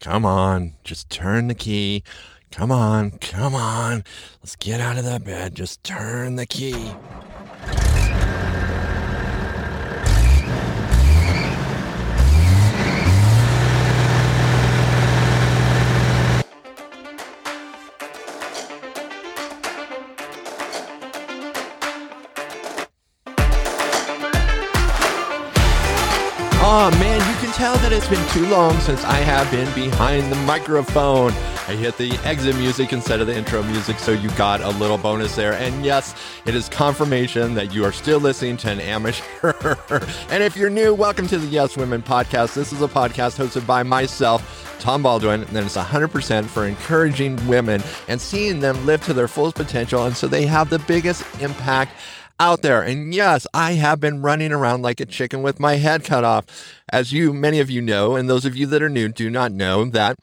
Come on, just turn the key. Come on, come on. Let's get out of that bed. Just turn the key. Oh man, you tell that it's been too long since I have been behind the microphone. I hit the exit music instead of the intro music, so you got a little bonus there. And yes, it is confirmation that you are still listening to an amateur. and if you're new, welcome to the Yes Women podcast. This is a podcast hosted by myself. Tom Baldwin, and it's 100% for encouraging women and seeing them live to their fullest potential. And so they have the biggest impact out there. And yes, I have been running around like a chicken with my head cut off. As you, many of you know, and those of you that are new do not know that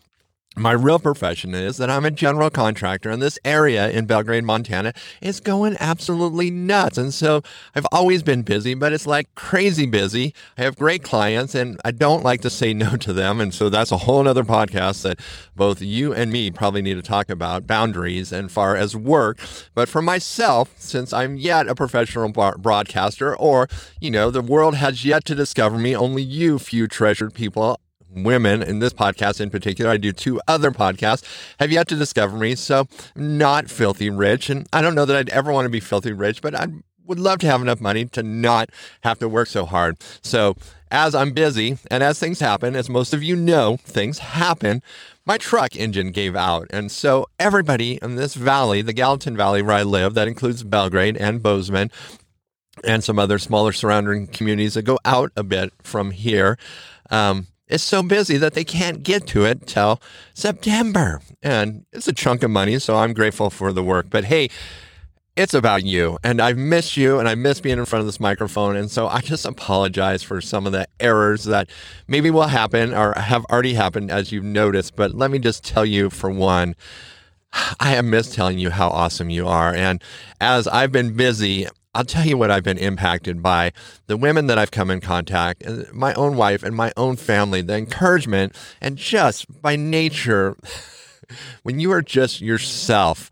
my real profession is that I'm a general contractor, and this area in Belgrade, Montana is going absolutely nuts. And so I've always been busy, but it's like crazy busy. I have great clients, and I don't like to say no to them. And so that's a whole other podcast that both you and me probably need to talk about boundaries and far as work. But for myself, since I'm yet a professional broadcaster, or, you know, the world has yet to discover me, only you few treasured people women in this podcast in particular. I do two other podcasts, have yet to discover me. So, not filthy rich. And I don't know that I'd ever want to be filthy rich, but I would love to have enough money to not have to work so hard. So, as I'm busy and as things happen, as most of you know, things happen. My truck engine gave out. And so everybody in this valley, the Gallatin Valley where I live, that includes Belgrade and Bozeman, and some other smaller surrounding communities that go out a bit from here. Um, is so busy that they can't get to it till September. And it's a chunk of money, so I'm grateful for the work. But hey, it's about you. And I've missed you and I miss being in front of this microphone. And so I just apologize for some of the errors that maybe will happen or have already happened as you've noticed. But let me just tell you for one, I have missed telling you how awesome you are. And as I've been busy, I'll tell you what I've been impacted by the women that I've come in contact, uh, my own wife and my own family, the encouragement, and just by nature, when you are just yourself,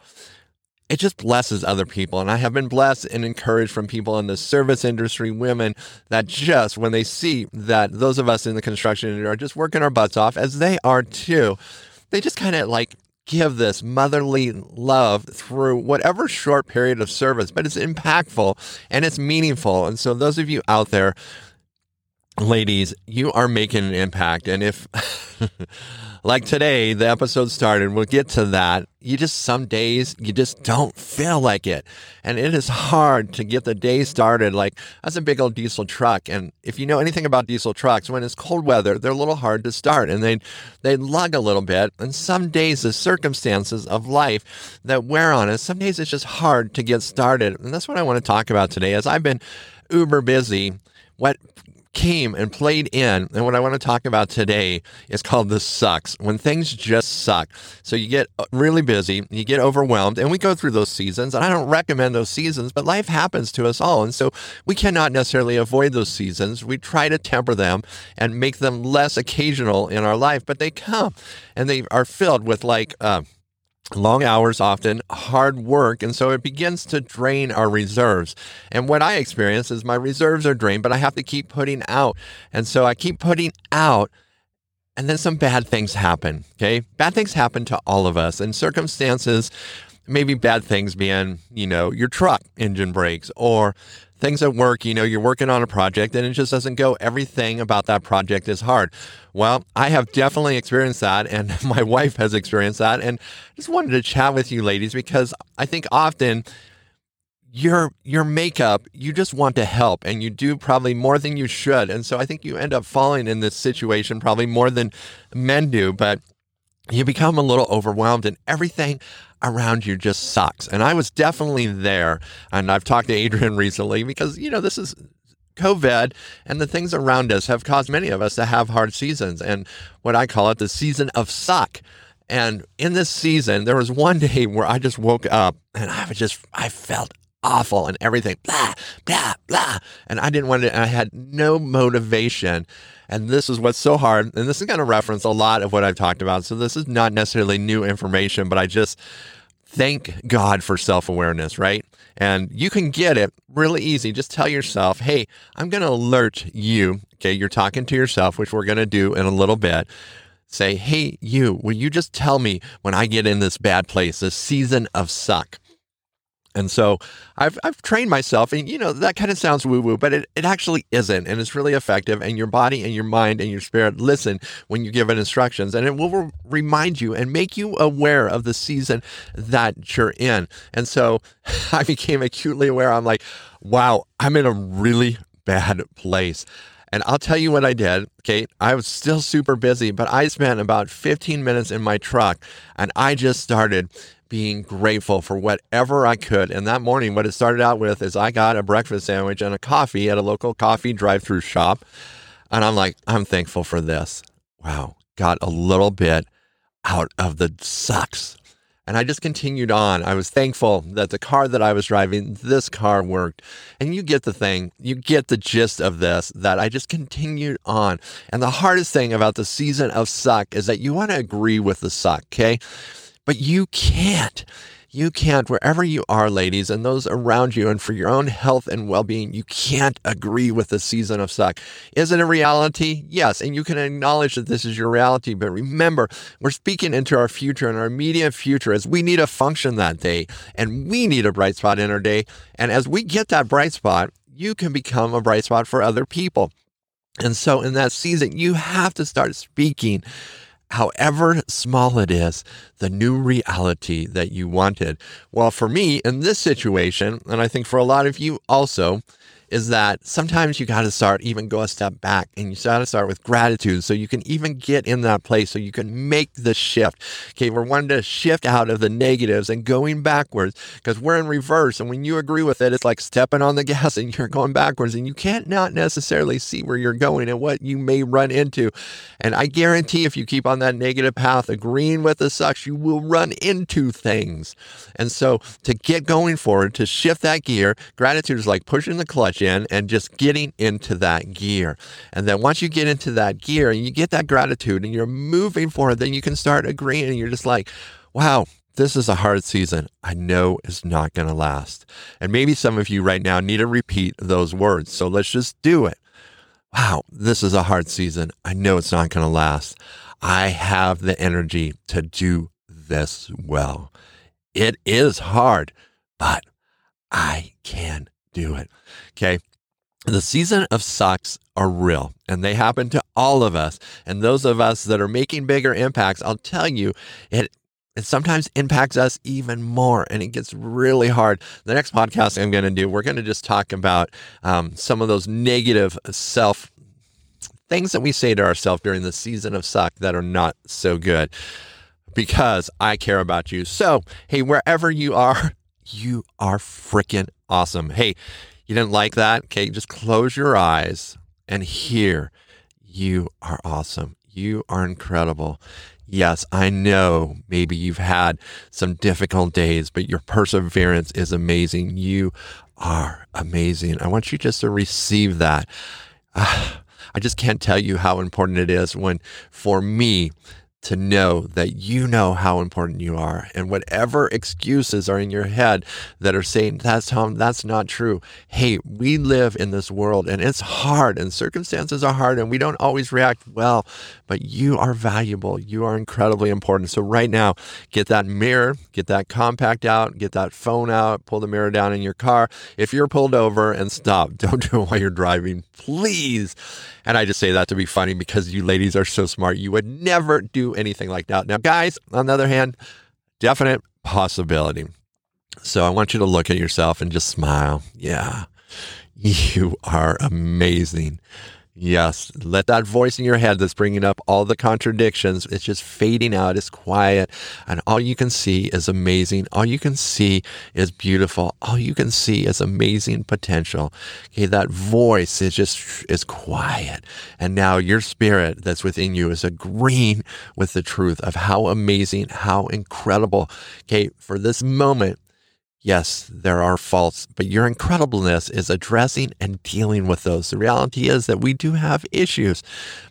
it just blesses other people. And I have been blessed and encouraged from people in the service industry, women that just when they see that those of us in the construction industry are just working our butts off, as they are too, they just kind of like give this motherly love through whatever short period of service, but it's impactful and it's meaningful. And so, those of you out there, ladies, you are making an impact. And if like today, the episode started, we'll get to that. You just, some days, you just don't feel like it. And it is hard to get the day started. Like, that's a big old diesel truck. And if you know anything about diesel trucks, when it's cold weather, they're a little hard to start and they, they lug a little bit. And some days, the circumstances of life that wear on us, some days it's just hard to get started. And that's what I want to talk about today. As I've been uber busy, what came and played in. And what I want to talk about today is called the sucks when things just suck. So you get uh, really busy, you get overwhelmed, and we go through those seasons. And I don't recommend those seasons, but life happens to us all. And so we cannot necessarily avoid those seasons. We try to temper them and make them less occasional in our life, but they come and they are filled with like, uh, long hours often hard work and so it begins to drain our reserves. And what i experience is my reserves are drained but i have to keep putting out. And so i keep putting out and then some bad things happen okay? Bad things happen to all of us and circumstances maybe bad things being you know your truck engine breaks or things at work, you know, you're working on a project and it just doesn't go. Everything about that project is hard. Well, I have definitely experienced that, and my wife has experienced that. And just wanted to chat with you ladies because I think often your your makeup you just want to help and you do probably more than you should and so i think you end up falling in this situation probably more than men do but you become a little overwhelmed and everything around you just sucks. And I was definitely there. And I've talked to Adrian recently because, you know, this is COVID and the things around us have caused many of us to have hard seasons and what I call it the season of suck. And in this season, there was one day where I just woke up and I was just, I felt awful and everything, blah, blah, blah. And I didn't want to, I had no motivation. And this is what's so hard. And this is going to reference a lot of what I've talked about. So this is not necessarily new information, but I just thank God for self awareness, right? And you can get it really easy. Just tell yourself, hey, I'm going to alert you. Okay. You're talking to yourself, which we're going to do in a little bit. Say, hey, you, will you just tell me when I get in this bad place, this season of suck? And so I've, I've trained myself, and you know, that kind of sounds woo woo, but it, it actually isn't. And it's really effective. And your body and your mind and your spirit listen when you give it instructions, and it will re- remind you and make you aware of the season that you're in. And so I became acutely aware. I'm like, wow, I'm in a really bad place. And I'll tell you what I did. Kate. I was still super busy, but I spent about 15 minutes in my truck and I just started being grateful for whatever I could. And that morning, what it started out with is I got a breakfast sandwich and a coffee at a local coffee drive through shop. And I'm like, I'm thankful for this. Wow. Got a little bit out of the sucks. And I just continued on. I was thankful that the car that I was driving, this car worked. And you get the thing, you get the gist of this, that I just continued on. And the hardest thing about the season of suck is that you want to agree with the suck, okay? But you can't. You can't, wherever you are, ladies, and those around you, and for your own health and well being, you can't agree with the season of suck. Is it a reality? Yes. And you can acknowledge that this is your reality. But remember, we're speaking into our future and our immediate future as we need a function that day, and we need a bright spot in our day. And as we get that bright spot, you can become a bright spot for other people. And so in that season, you have to start speaking however small it is, the new reality that you wanted. Well, for me in this situation, and I think for a lot of you also, is that sometimes you got to start even go a step back and you got to start with gratitude so you can even get in that place so you can make the shift. Okay, we're wanting to shift out of the negatives and going backwards because we're in reverse. And when you agree with it, it's like stepping on the gas and you're going backwards and you can't not necessarily see where you're going and what you may run into. And I guarantee if you keep on that negative path, agreeing with the sucks, you will run into things. And so to get going forward, to shift that gear, gratitude is like pushing the clutch in and just getting into that gear. And then once you get into that gear and you get that gratitude and you're moving forward, then you can start agreeing and you're just like, wow, this is a hard season. I know it's not going to last. And maybe some of you right now need to repeat those words. So let's just do it. Wow, this is a hard season. I know it's not going to last. I have the energy to do this well. It is hard, but I can do it. Okay. The season of sucks are real and they happen to all of us. And those of us that are making bigger impacts, I'll tell you, it it sometimes impacts us even more and it gets really hard. The next podcast I'm going to do, we're going to just talk about um, some of those negative self things that we say to ourselves during the season of suck that are not so good because I care about you. So, hey, wherever you are, you are freaking awesome. Hey, you didn't like that? Okay, just close your eyes and hear you are awesome. You are incredible. Yes, I know maybe you've had some difficult days, but your perseverance is amazing. You are amazing. I want you just to receive that. Uh, I just can't tell you how important it is when, for me, to know that you know how important you are and whatever excuses are in your head that are saying that's Tom that's not true. Hey we live in this world and it's hard and circumstances are hard and we don't always react well but you are valuable. You are incredibly important. So right now get that mirror get that compact out get that phone out pull the mirror down in your car. If you're pulled over and stop. Don't do it while you're driving please. And I just say that to be funny because you ladies are so smart. You would never do anything like that. Now, guys, on the other hand, definite possibility. So I want you to look at yourself and just smile. Yeah, you are amazing. Yes, let that voice in your head that's bringing up all the contradictions, it's just fading out. It's quiet. And all you can see is amazing. All you can see is beautiful. All you can see is amazing potential. Okay, that voice is just is quiet. And now your spirit that's within you is agreeing with the truth of how amazing, how incredible. Okay, for this moment, Yes, there are faults, but your incredibleness is addressing and dealing with those. The reality is that we do have issues,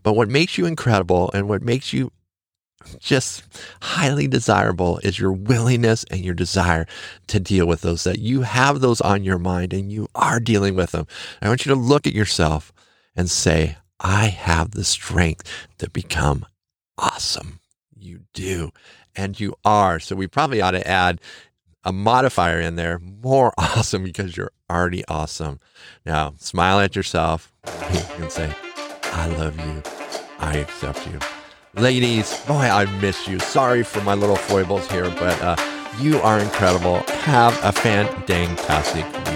but what makes you incredible and what makes you just highly desirable is your willingness and your desire to deal with those, that you have those on your mind and you are dealing with them. I want you to look at yourself and say, I have the strength to become awesome. You do. And you are. So we probably ought to add a modifier in there, more awesome because you're already awesome. Now, smile at yourself and say, I love you. I accept you. Ladies, boy, I miss you. Sorry for my little foibles here, but uh, you are incredible. Have a fantastic week.